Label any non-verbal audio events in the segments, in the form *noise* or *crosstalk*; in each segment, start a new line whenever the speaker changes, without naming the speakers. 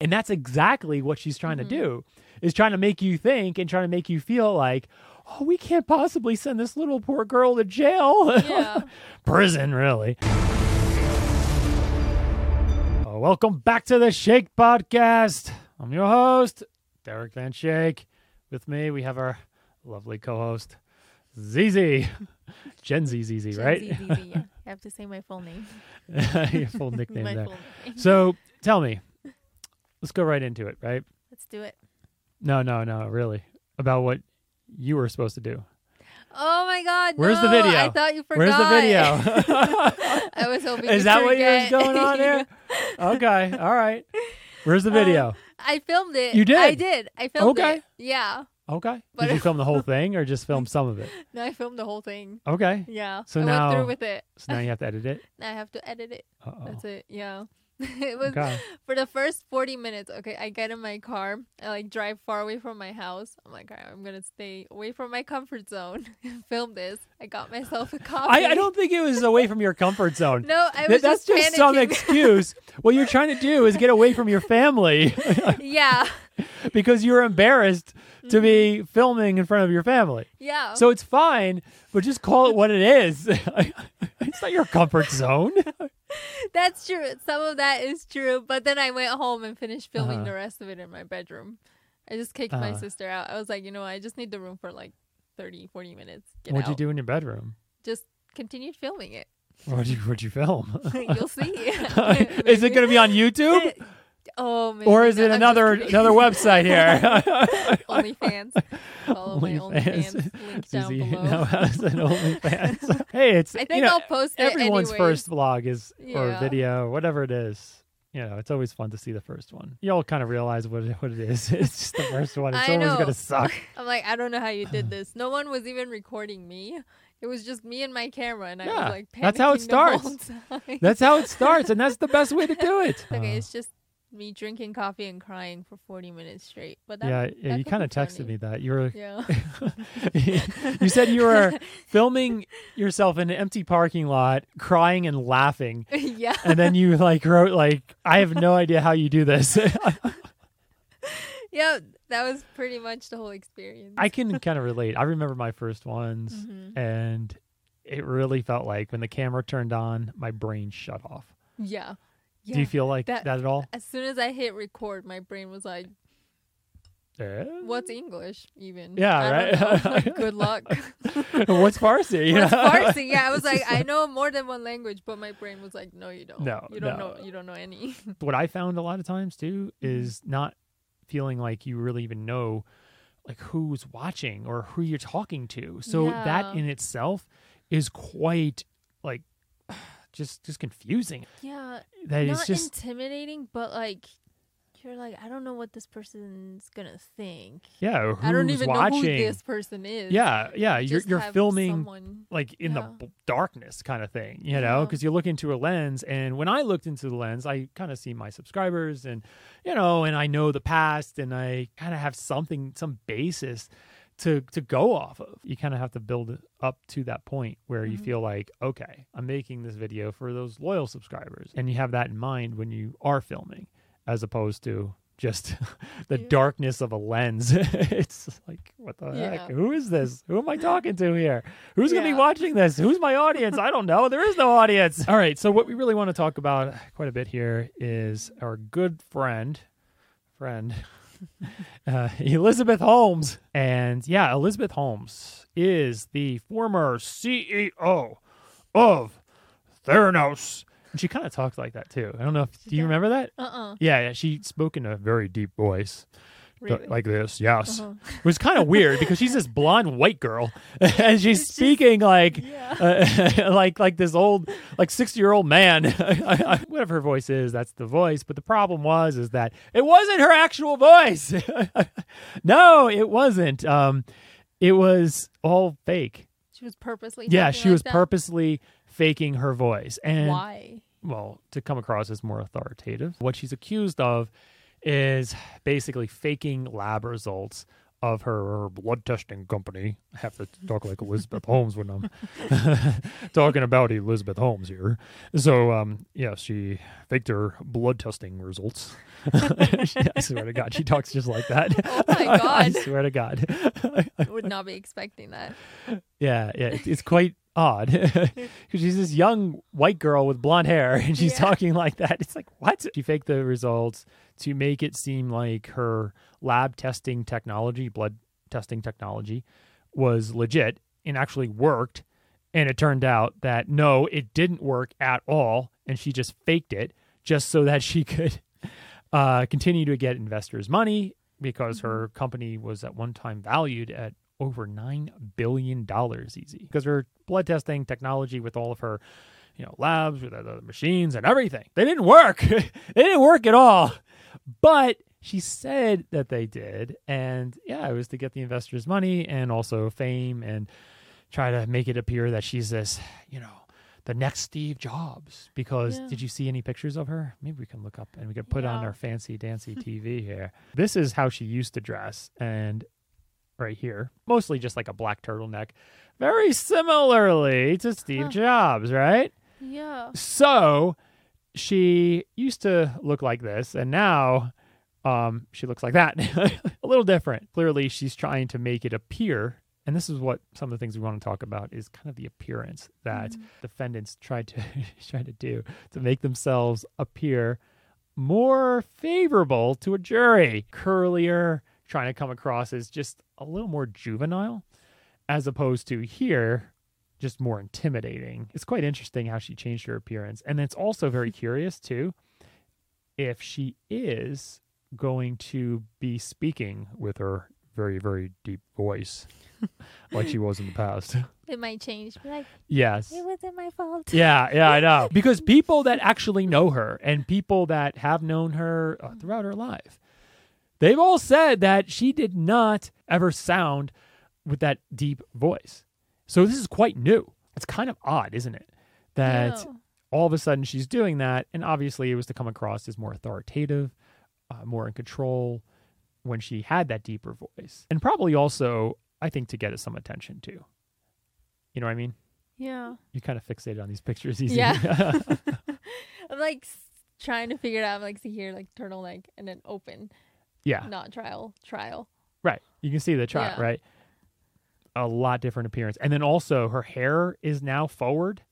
And that's exactly what she's trying
Mhm.
to do. Is trying to make you think and trying to make you feel like, "Oh, we can't possibly send this little poor girl to jail."
Yeah. *laughs*
Prison, really. Welcome back to the Shake Podcast. I'm your host, Derek Van Schaik. With me, we have our lovely co-host, ZZ. *laughs* Gen Z ZZ, right?
Z, Z, Z, yeah. I have to say my full name. *laughs*
Your full nickname there.
full name.
So tell me, let's go right into it, right?
Let's do it.
No, no, no, really. About what you were supposed to do.
Oh my God!
Where's the video?
I thought you forgot.
Where's the video? *laughs*
I was hoping.
Is that what was going on there? *laughs* okay, all right. Where's the um, video?
I filmed it.
You did?
I did. I filmed
Okay.
it. Yeah.
okay.
but-
Did you film the whole *laughs* thing or just film some of it?
No, I filmed the whole thing.
Okay.
Yeah.
So
I
now-
went through with it.
So now you have to edit it.
Now I have to edit it.
Uh-oh.
That's it. Yeah. *laughs* it was
Okay.
for the first 40 minutes. Okay, I get in my car. I like drive far away from my house. I'm like, all right, I'm gonna stay away from my comfort zone. *laughs* Film this. I got myself a coffee. *laughs*
I, I don't think it was away from your comfort zone.
No, I
Th-
was
That's
just,
just some excuse. what you're trying to do is get away from your family
yeah,
because you're embarrassed to be mm-hmm. filming in front of your family.
yeah.
So it's fine, but just call it what it is. it's not your comfort zone. *laughs*
That's true. Some of that is true. But then I went home and finished filming
Uh-huh.
the rest of it in my bedroom. I just kicked my
Uh-huh.
sister out. I was like, you know, what? I just need the room for like 30, 40 minutes. Get
What'd you do in your bedroom?
Just continued filming it.
What'd you, what'd you film? *laughs*
You'll see. *laughs*
is it going to be on YouTube?
Oh, maybe
Or is it
I'm
another another website here? *laughs*
OnlyFans. *laughs* Follow my
OnlyFans.
Link down
Susie *laughs*
below.
now has an OnlyFans. hey, it's
I
you
think
know,
I'll post it
everyone's first vlog is or
Yeah.
video, whatever it is. You know, it's always fun to see the first one. You all kind of realize what it, what it is. It's just the first one. It's
I
always
know.
gonna suck.
I'm like, I don't know how you did *sighs* this. No one was even recording me. It was just me and my camera, and I was like,
that's how it
panicking the whole
starts. That's how it starts, and that's the best way to do it.
okay,
Uh,
it's just me drinking coffee and crying for 40 minutes straight. But that,
yeah, yeah.
that
You kind of texted
funny.
me that you were.
Yeah. *laughs*
you said you were *laughs* filming yourself in an empty parking lot, crying and laughing, *laughs*
yeah.
and then you like wrote like, "I have no idea how you do this."
Yeah. That was pretty much the whole experience.
I can kind of relate. I remember my first ones,
Mhm.
and it really felt like when the camera turned on, my brain shut off.
Yeah. Yeah.
Do you feel like that,
That-
at all?
as soon as I hit record, my brain was like,
Eh?
"What's English even?"
Yeah, right? *laughs*
Like, Good *laughs* luck. *laughs*
What's Farsi?
What's
Yeah.
Farsi? Yeah, I was like, I know more than one language, but my brain was like, "No, you don't.
No,
you don't
no.
know. You don't know any."
what I found a lot of times too
Mm-hmm.
is not feeling like you really even know like who's watching or who you're talking to. So that in itself is quite like just just confusing.
yeah,
That
not
it's just
intimidating, but like you're like, I don't know what this person's gonna think.
yeah, who's
I don't even
watching.
know who this person is.
yeah, yeah, you're
Just
you're filming
someone.
like in
Yeah.
the b- darkness kind of thing, you know,
Yeah.
because you look into a lens. And when I looked into the lens, I kind of see my subscribers and, you know, and I know the past and I kind of have something, some basis to, to go off of. You kind of have to build up to that point where you
Mhm.
feel like, okay, I'm making this video for those loyal subscribers. And you have that in mind when you are filming as opposed to just *laughs* the
Yeah.
darkness of a lens. *laughs* it's like, what the
Yeah.
heck? Who is this? Who am I talking to here? Who's going to be watching this? Who's my audience? I don't know. There is no audience. *laughs* All right. So, what we really want to talk about quite a bit here is our good friend, friend, *laughs* uh, Elizabeth Holmes. And yeah, Elizabeth Holmes is the former CEO of Theranos. And she kind of talks like that too. I don't know if, do you remember that?
Uh uh
Yeah, yeah. She spoke in a very deep voice.
Really?
Like this, yes.
Uh-huh.
It was kind of weird because she's this blonde white girl, *laughs* and she's speaking like,
Yeah.
uh, *laughs* like like this old like sixty year old man. *laughs* Whatever her voice is, that's the voice. But the problem was is that it wasn't her actual voice. no, it wasn't. Um, it was all fake.
She was purposely.
Yeah, she
like
was
that?
purposely faking her voice, and
Why?
well, to come across as more authoritative. What she's accused of is basically faking lab results of her, blood testing company. I have to talk like Elizabeth *laughs* Holmes when I'm *laughs* talking about Elizabeth Holmes here. So, um, yeah, she faked her blood testing results. *laughs* I swear to God, she talks just like that.
Oh my God.
I swear to God.
I would not be expecting that.
Yeah, yeah, it's quite odd *laughs* because she's this young white girl with blonde hair and she's
Yeah.
talking like that. It's like what? She faked the results to make it seem like her lab testing technology, blood testing technology, was legit and actually worked. And it turned out that no, it didn't work at all, and she just faked it just so that she *laughs* could uh, continue to get investors' money because her company was at one time valued at over nine billion dollars easy because her blood testing technology with all of her you know labs with the machines and everything. They didn't work. *laughs* They didn't work at all. But she said that they did. And yeah it was to get the investors money and also fame and try to make it appear that she's this you know the next Steve Jobs. Because
Yeah.
did you see any pictures of her? Maybe we can look up and we can put on our fancy dancy *laughs* TV here. This is how she used to dress. And right here, mostly just like a black turtleneck, very similarly to Steve
Huh.
Jobs, right?
Yeah.
So she used to look like this, and now um, she looks like that. *laughs* a little different. Clearly, she's trying to make it appear, and this is what some of the things we want to talk about is kind of the appearance that
Mhm.
defendants tried to *laughs* try to do to make themselves appear more favorable to a jury. Curlier, trying to come across as just a little more juvenile, as opposed to here just more intimidating. It's quite interesting how she changed her appearance. And it's also very *laughs* curious, too, if she is going to be speaking with her very, very deep voice *laughs* like she was in the past.
It might change. Like,
Yes.
it wasn't my fault.
Yeah, yeah, I know. *laughs* Because people that actually know her and people that have known her uh, throughout her life, they've all said that she did not ever sound with that deep voice. So this is quite new. It's kind of odd, isn't it? That all of a sudden she's doing that. And obviously it was to come across as more authoritative, uh, more in control when she had that deeper voice. And probably also, I think, to get us some attention too. You know what I mean?
Yeah.
You kind of fixated on these pictures easy.
Yeah. *laughs* *laughs* I'm like trying to figure it out. I'm like, see here, like turtleneck and then open,
yeah.
not trial, trial.
Right. You can see the chart,
Yeah.
right? A lot different appearance. And then also her hair is now forward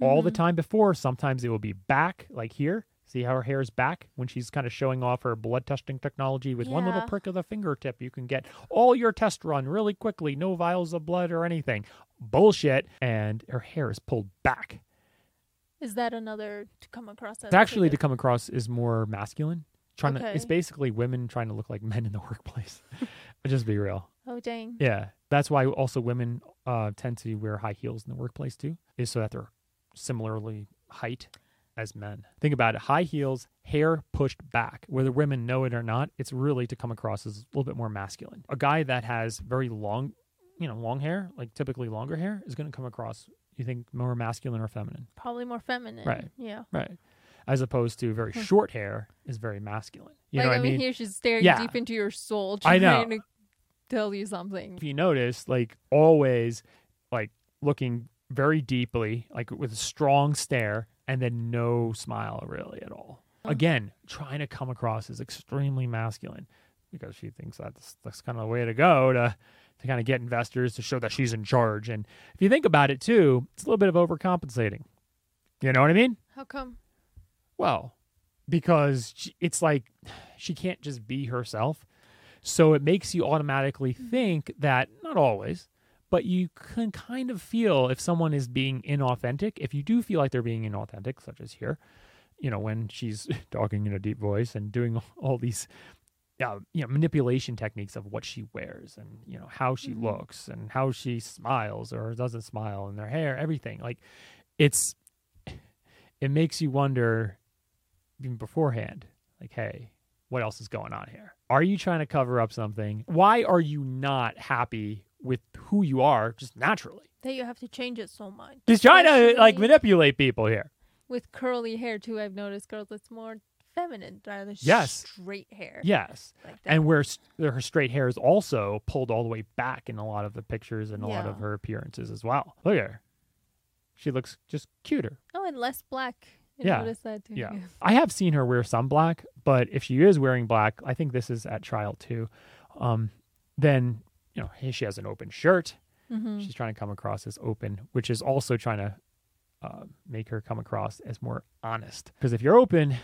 all the
Mhm.
time before. Sometimes it will be back, like here. See how her hair is back when she's kind of showing off her blood testing technology with one little prick of the fingertip. You can get all your test run really quickly, no vials of blood or anything. Bullshit. And her hair is pulled back.
Is that another to come across as
It's actually to come across is more masculine. Trying to, it's basically women trying to look like men in the *laughs* workplace. *laughs* Just be real.
Oh dang.
Yeah, that's why also women uh, tend to wear high heels in the workplace too, is so that they're similarly height as men. Think about it: high heels, hair pushed back. Whether women know it or not, it's really to come across as a little bit more masculine. A guy that has very long, you know, long hair, like typically longer hair, is going to come across. You think more masculine or feminine,
Probably more feminine.
Right.
Yeah.
right? As opposed to very
Hmm.
short hair is very masculine. You
like
know what
I
I
mean,
mean?
here she's staring
Yeah.
deep into your soul,
I know.
to tell you something.
if you notice, like always, like looking very deeply, like with a strong stare, and then no smile really at all.
Oh.
Again, trying to come across as extremely masculine because she thinks that's that's kind of the way to go to to kind of get investors to show that she's in charge. And if you think about it too, it's a little bit of overcompensating. You know what I mean?
How come?
Well, because she, it's like *sighs* she can't just be herself. So it makes you automatically think that, not always, but you can kind of feel if someone is being inauthentic. If you do feel like they're being inauthentic, such as here, you know, when she's *laughs* talking in a deep voice and doing *laughs* all these. Uh, you know manipulation techniques of what she wears and you know how she
Mhm.
looks and how she smiles or doesn't smile and their hair everything like it's *sighs* it makes you wonder even beforehand, like, hey, what else is going on here? Are you trying to cover up something? Why are you not happy with who you are just naturally?
That you have to change it so much.
She's trying to like manipulate people here.
with curly hair too. I've noticed girls. It's more feminine, rather
Yes.
straight hair.
Yes.
like.
And where her straight hair is also pulled all the way back in a lot of the pictures and a lot of her appearances as well. Look at her. She looks just cuter.
oh, and less black. I
Yeah.
noticed that too.
Yeah. I have seen her wear some black, but if she is wearing black, I think this is at trial too. Um, then you know, hey, she has an open shirt.
Mm-hmm.
She's trying to come across as open, which is also trying to uh, make her come across as more honest. Because if you're open,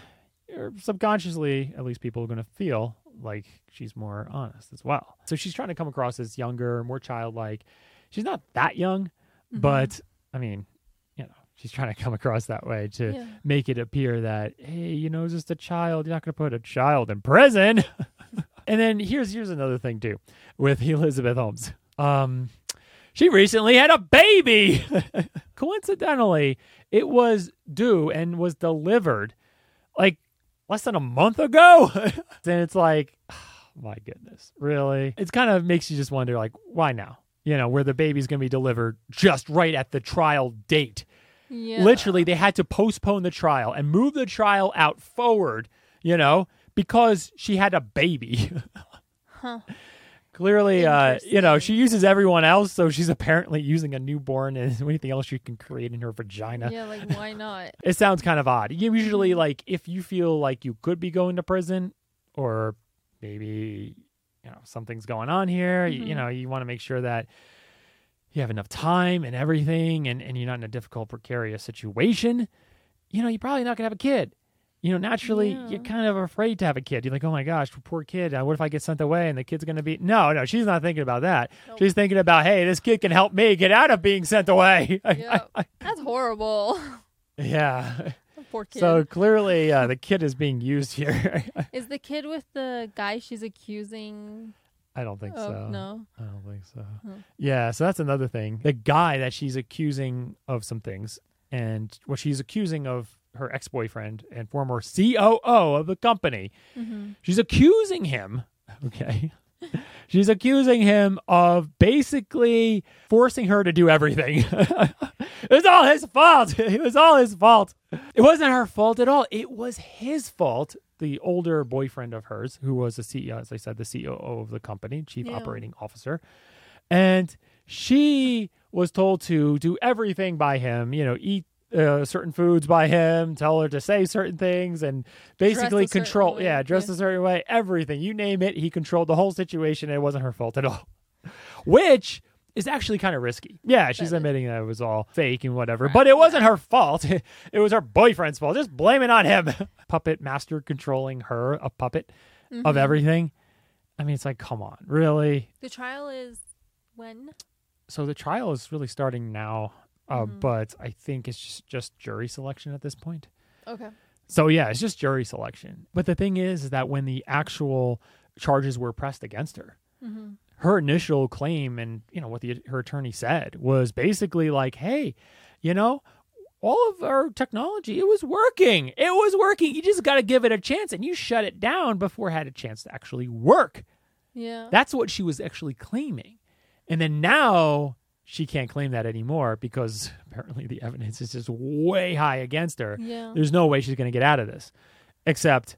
you're subconsciously, at least people are going to feel like she's more honest as well. So she's trying to come across as younger, more childlike. She's not that young,
Mm-hmm.
but I mean, she's trying to come across that way to
Yeah.
make it appear that hey, you know, just a child. You're not going to put a child in prison. *laughs* and then here's here's another thing too with *laughs* Elizabeth Holmes. Um, she recently had a baby. *laughs* Coincidentally, it was due and was delivered like less than a month ago. and it's like, *sighs* my goodness, really? It's kind of makes you just wonder, like, why now? You know, where the baby's going to be delivered just right at the trial date.
Yeah.
Literally, they had to postpone the trial and move the trial out forward, you know, because she had a baby.
Huh.
Clearly, uh, you know, she uses everyone else, so she's apparently using a newborn and *laughs* anything else she can create in her vagina.
Yeah, like why not? *laughs*
It sounds kind of odd. Usually
Mm-hmm.
like if you feel like you could be going to prison, or maybe you know something's going on here. You, you
Mhm.
know, you want to make sure that you have enough time and everything, and and you're not in a difficult, precarious situation. You know, you're probably not gonna have a kid. You know, naturally,
Yeah.
you're kind of afraid to have a kid. You're like, oh my gosh, poor kid. Uh, What if I get sent away and the kid's gonna be? No, no, she's not thinking about that.
Nope.
She's thinking about, hey, this kid can help me get out of being sent away. *laughs*
Yep. That's horrible.
yeah. *laughs*
Poor kid.
So clearly, uh, the kid is being used here. *laughs*
Is the kid with the guy she's accusing
I don't think
of
so.
no?
I don't think so.
Huh.
Yeah, so that's another thing. The guy that she's accusing of some things, and what she's accusing of her ex boyfriend and former COO of the company,
Mm-hmm.
she's accusing him. *laughs* Okay. *laughs* She's accusing him of basically forcing her to do everything. *laughs* it was all his fault. It was all his fault. It wasn't her fault at all. It was his fault. The older boyfriend of hers, who was the CEO, as I said, the COO of the company, chief
Yeah.
operating officer, and she was told to do everything by him. You know, eat uh, certain foods by him, tell her to say certain things, and basically control. Yeah, dress
yeah.
a certain way. Everything you name it, he controlled the whole situation. And it wasn't her fault at all, *laughs* which is actually kind of risky. Yeah, she's
That is.
admitting that it was all fake and whatever,
Right,
but it wasn't her fault. *laughs* it was her boyfriend's fault. Just blame it on him. *laughs* puppet master controlling her, a puppet of
Mhm.
everything. I mean, it's like, come on, really?
The trial is when?
So the trial is really starting now, uh,
Mhm.
but I think it's just, just jury selection at this point.
Okay.
So yeah, it's just jury selection. But the thing is, is that when the actual charges were pressed against her,
Mm-hmm.
Her initial claim and you know what the her attorney said was basically like, "Hey, you know, all of our technology, it was working. It was working. You just got to give it a chance, and you shut it down before it had a chance to actually work."
Yeah.
That's what she was actually claiming. And then now she can't claim that anymore because *laughs* apparently the evidence is just way high against her.
yeah.
There's no way she's going to get out of this except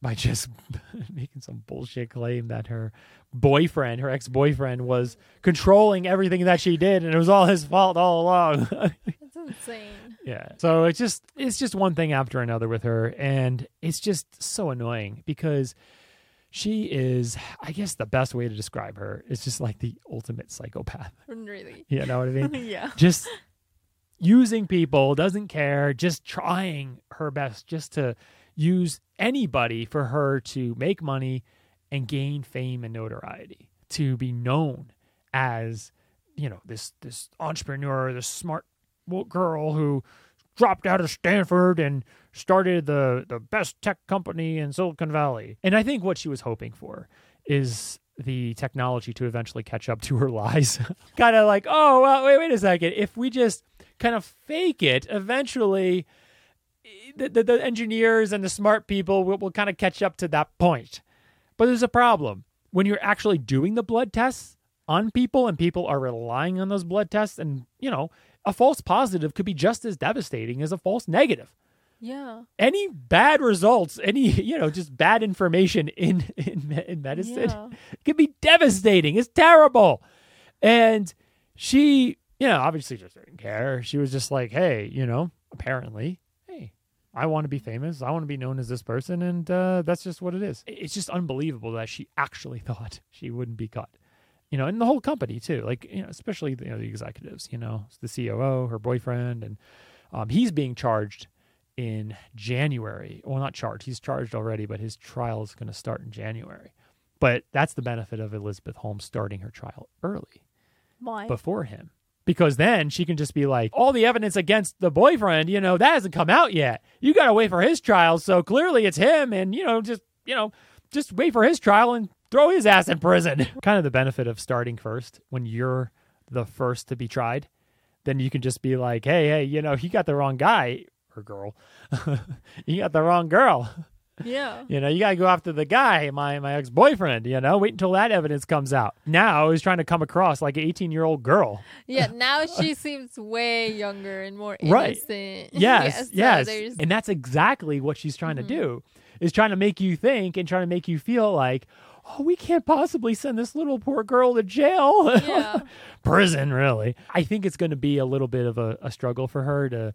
by just *laughs* making some bullshit claim that her boyfriend, her ex boyfriend, was controlling everything that she did and it was all his fault all along. *laughs*
That's insane.
yeah. So it's just it's just one thing after another with her and it's just so annoying because she is I guess the best way to describe her is just like the ultimate psychopath. *laughs*
Really.
You know what I mean?
yeah.
just using people, doesn't care, just trying her best just to use anybody for her to make money and gain fame and notoriety, to be known as, you know, this this entrepreneur, this smart girl who dropped out of Stanford and started the the best tech company in Silicon Valley. And I think what she was hoping for is the technology to eventually catch up to her *laughs* lies. kind of like, oh, well, wait, wait a second. If we just kind of fake it, eventually the, the, the engineers and the smart people will, will kind of catch up to that point. But there's a problem. When you're actually doing the blood tests on people and people are relying on those blood tests, and, you know, a false positive could be just as devastating as a false negative.
Yeah.
Any bad results, any you know, just bad information in in, in medicine
Yeah. *laughs*
can be devastating. It's terrible. And she, you know, obviously just didn't care. She was just like, hey, you know, apparently, I want to be famous. I want to be known as this person. And uh, that's just what it is. It's just unbelievable that she actually *laughs* thought she wouldn't be caught. You know, and the whole company too, like you know, especially you know the executives. You know, the COO, her boyfriend, and um, he's being charged in January. Well, not charged; he's charged already, but his trial is going to start in January. But that's the benefit of Elizabeth Holmes starting her trial early
Why?
before him. Because then she can just be like, all the evidence against the boyfriend, you know, that hasn't come out yet. You got to wait for his trial. So clearly it's him. And, you know, just, you know, just wait for his trial and throw his ass in prison. *laughs* kind of the benefit of starting first when you're the first to be tried. Then you can just be like, hey, hey, you know, you got the wrong guy or girl. *laughs* you got the wrong girl.
Yeah.
You know, you got to go after the guy, my my ex boyfriend. You know, wait until that evidence comes out. Now he's trying to come across like an eighteen year old girl.
Yeah. *laughs* Now she seems way younger and more
Right.
innocent. *laughs*
Yes, yes,
there's-
and that's exactly what she's trying to mm-hmm. do. Is trying to make you think and trying to make you feel like, oh, we can't possibly send this little poor girl to jail,
Yeah. *laughs*
prison. Really, I think it's going to be a little bit of a, a struggle for her to.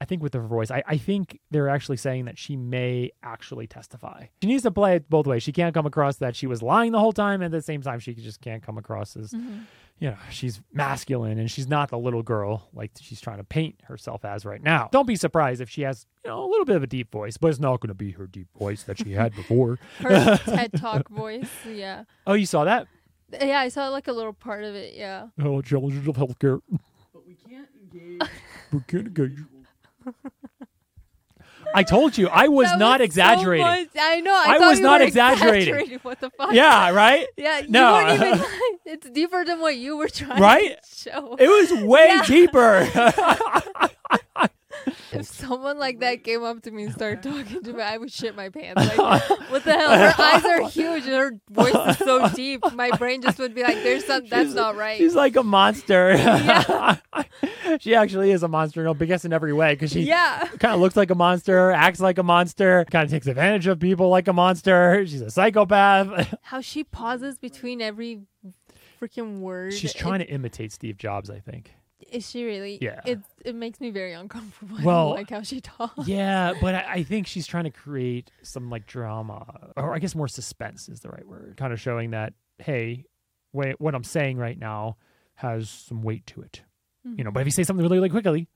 I think with her voice, I, I think they're actually saying that she may actually testify. She needs to play it both ways. She can't come across that she was lying the whole time, and at the same time, she just can't come across as, mm-hmm. you know, she's masculine and she's not the little girl like she's trying to paint herself as right now. Don't be surprised if she has, you know, a little bit of a deep voice, but it's not going to be her deep voice that she had before. *laughs*
her TED Talk voice. Yeah.
oh, you saw that?
Yeah, I saw like a little part of it. Yeah.
Oh, challenges of healthcare.
But we can't engage.
We can't engage. I told you, I was
That
not
so
exaggerating.
much- I know. I,
I was not
were
exaggerating.
What the fuck?
yeah, right? *laughs*
Yeah.
No.
even. *laughs* *laughs* it's deeper than what you were trying
Right?
to show.
It was way
Yeah.
deeper.
If someone like that came up to me and started *laughs* talking to me, I would shit my pants. Like, *laughs* what the hell? Her *laughs* eyes are huge and her voice is so deep. My brain just would be like, "There's some. That's
She's-
not right."
She's like a monster.
Yeah.
she actually is a monster, no, I guess in every way, because she
yeah.
kind of looks like a monster, acts like a monster, kind of takes advantage of people like a monster. She's a psychopath.
How she pauses between every freaking word.
She's trying to imitate Steve Jobs, I think.
Is she really?
Yeah.
It it makes me very uncomfortable. *laughs* I
Well,
like how she talks.
Yeah, but I, I think she's trying to create some like drama, or I guess more suspense is the right word. Kind of showing that, hey, wait, what I'm saying right now has some weight to it. You mm-hmm. know, but if you say something really, really quickly,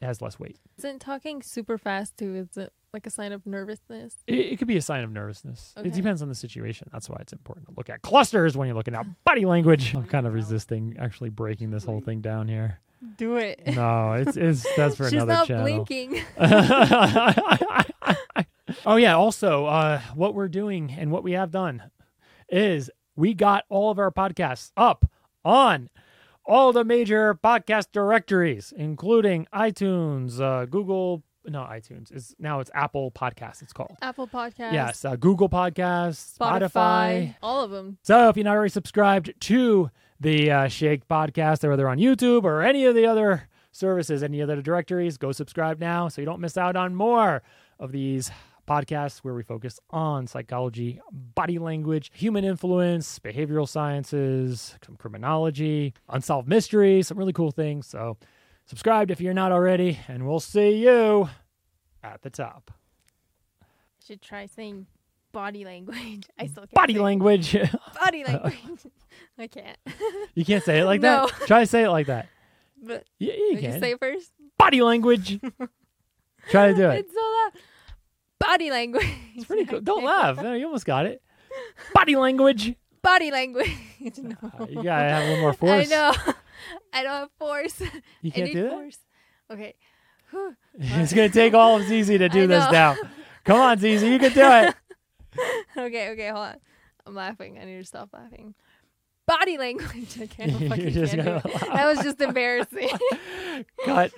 it has less weight.
Isn't talking super fast too? Is it like a sign of nervousness?
It, it could be a sign of nervousness. It depends on the situation. That's why it's important to look at clusters when you're looking at *laughs* body language. I'm kind of resisting actually breaking this whole thing down here.
Do it.
No, it's, it's *laughs* that's for
She's
another
not
channel.
blinking. *laughs*
oh yeah. Also, uh, what we're doing and what we have done is we got all of our podcasts up on all the major podcast directories, including iTunes, uh, Google. No, iTunes is now it's Apple Podcasts. It's called.
Apple Podcast.
Yes, uh, Google Podcasts,
Spotify,
Spotify.
all of them.
So if you're not already subscribed to the uh, Shake podcast, or whether on YouTube or any of the other services, any other directories, go subscribe now so you don't miss out on more of these podcasts where we focus on psychology, body language, human influence, behavioral sciences, some criminology, unsolved mysteries, some really cool things. So subscribe if you're not already, and we'll see you at the top.
Should try saying body language. *laughs* I still can't.
Body language. *laughs*
Body *laughs* language. I can't.
you can't say it like
No.
that. Try to say it like that.
But
Yeah, you
did you
can.
say it first?
body language. Try to do it.
It's so loud. Body language.
It's pretty cool. Don't laugh. No, you almost got it. Body language.
Body language. no.
Uh, You gotta have a little more force.
I know. *laughs* I don't have force.
You *laughs*
I
can't
need
do that.
force. Okay. Whew. *laughs*
it's gonna take all of Zizi to do this now. Come on, Zizi, you can do it.
Okay, okay, hold on. I'm laughing. I need to stop laughing. Body language. I can't fucking can't do it. That was just embarrassing.
Cut.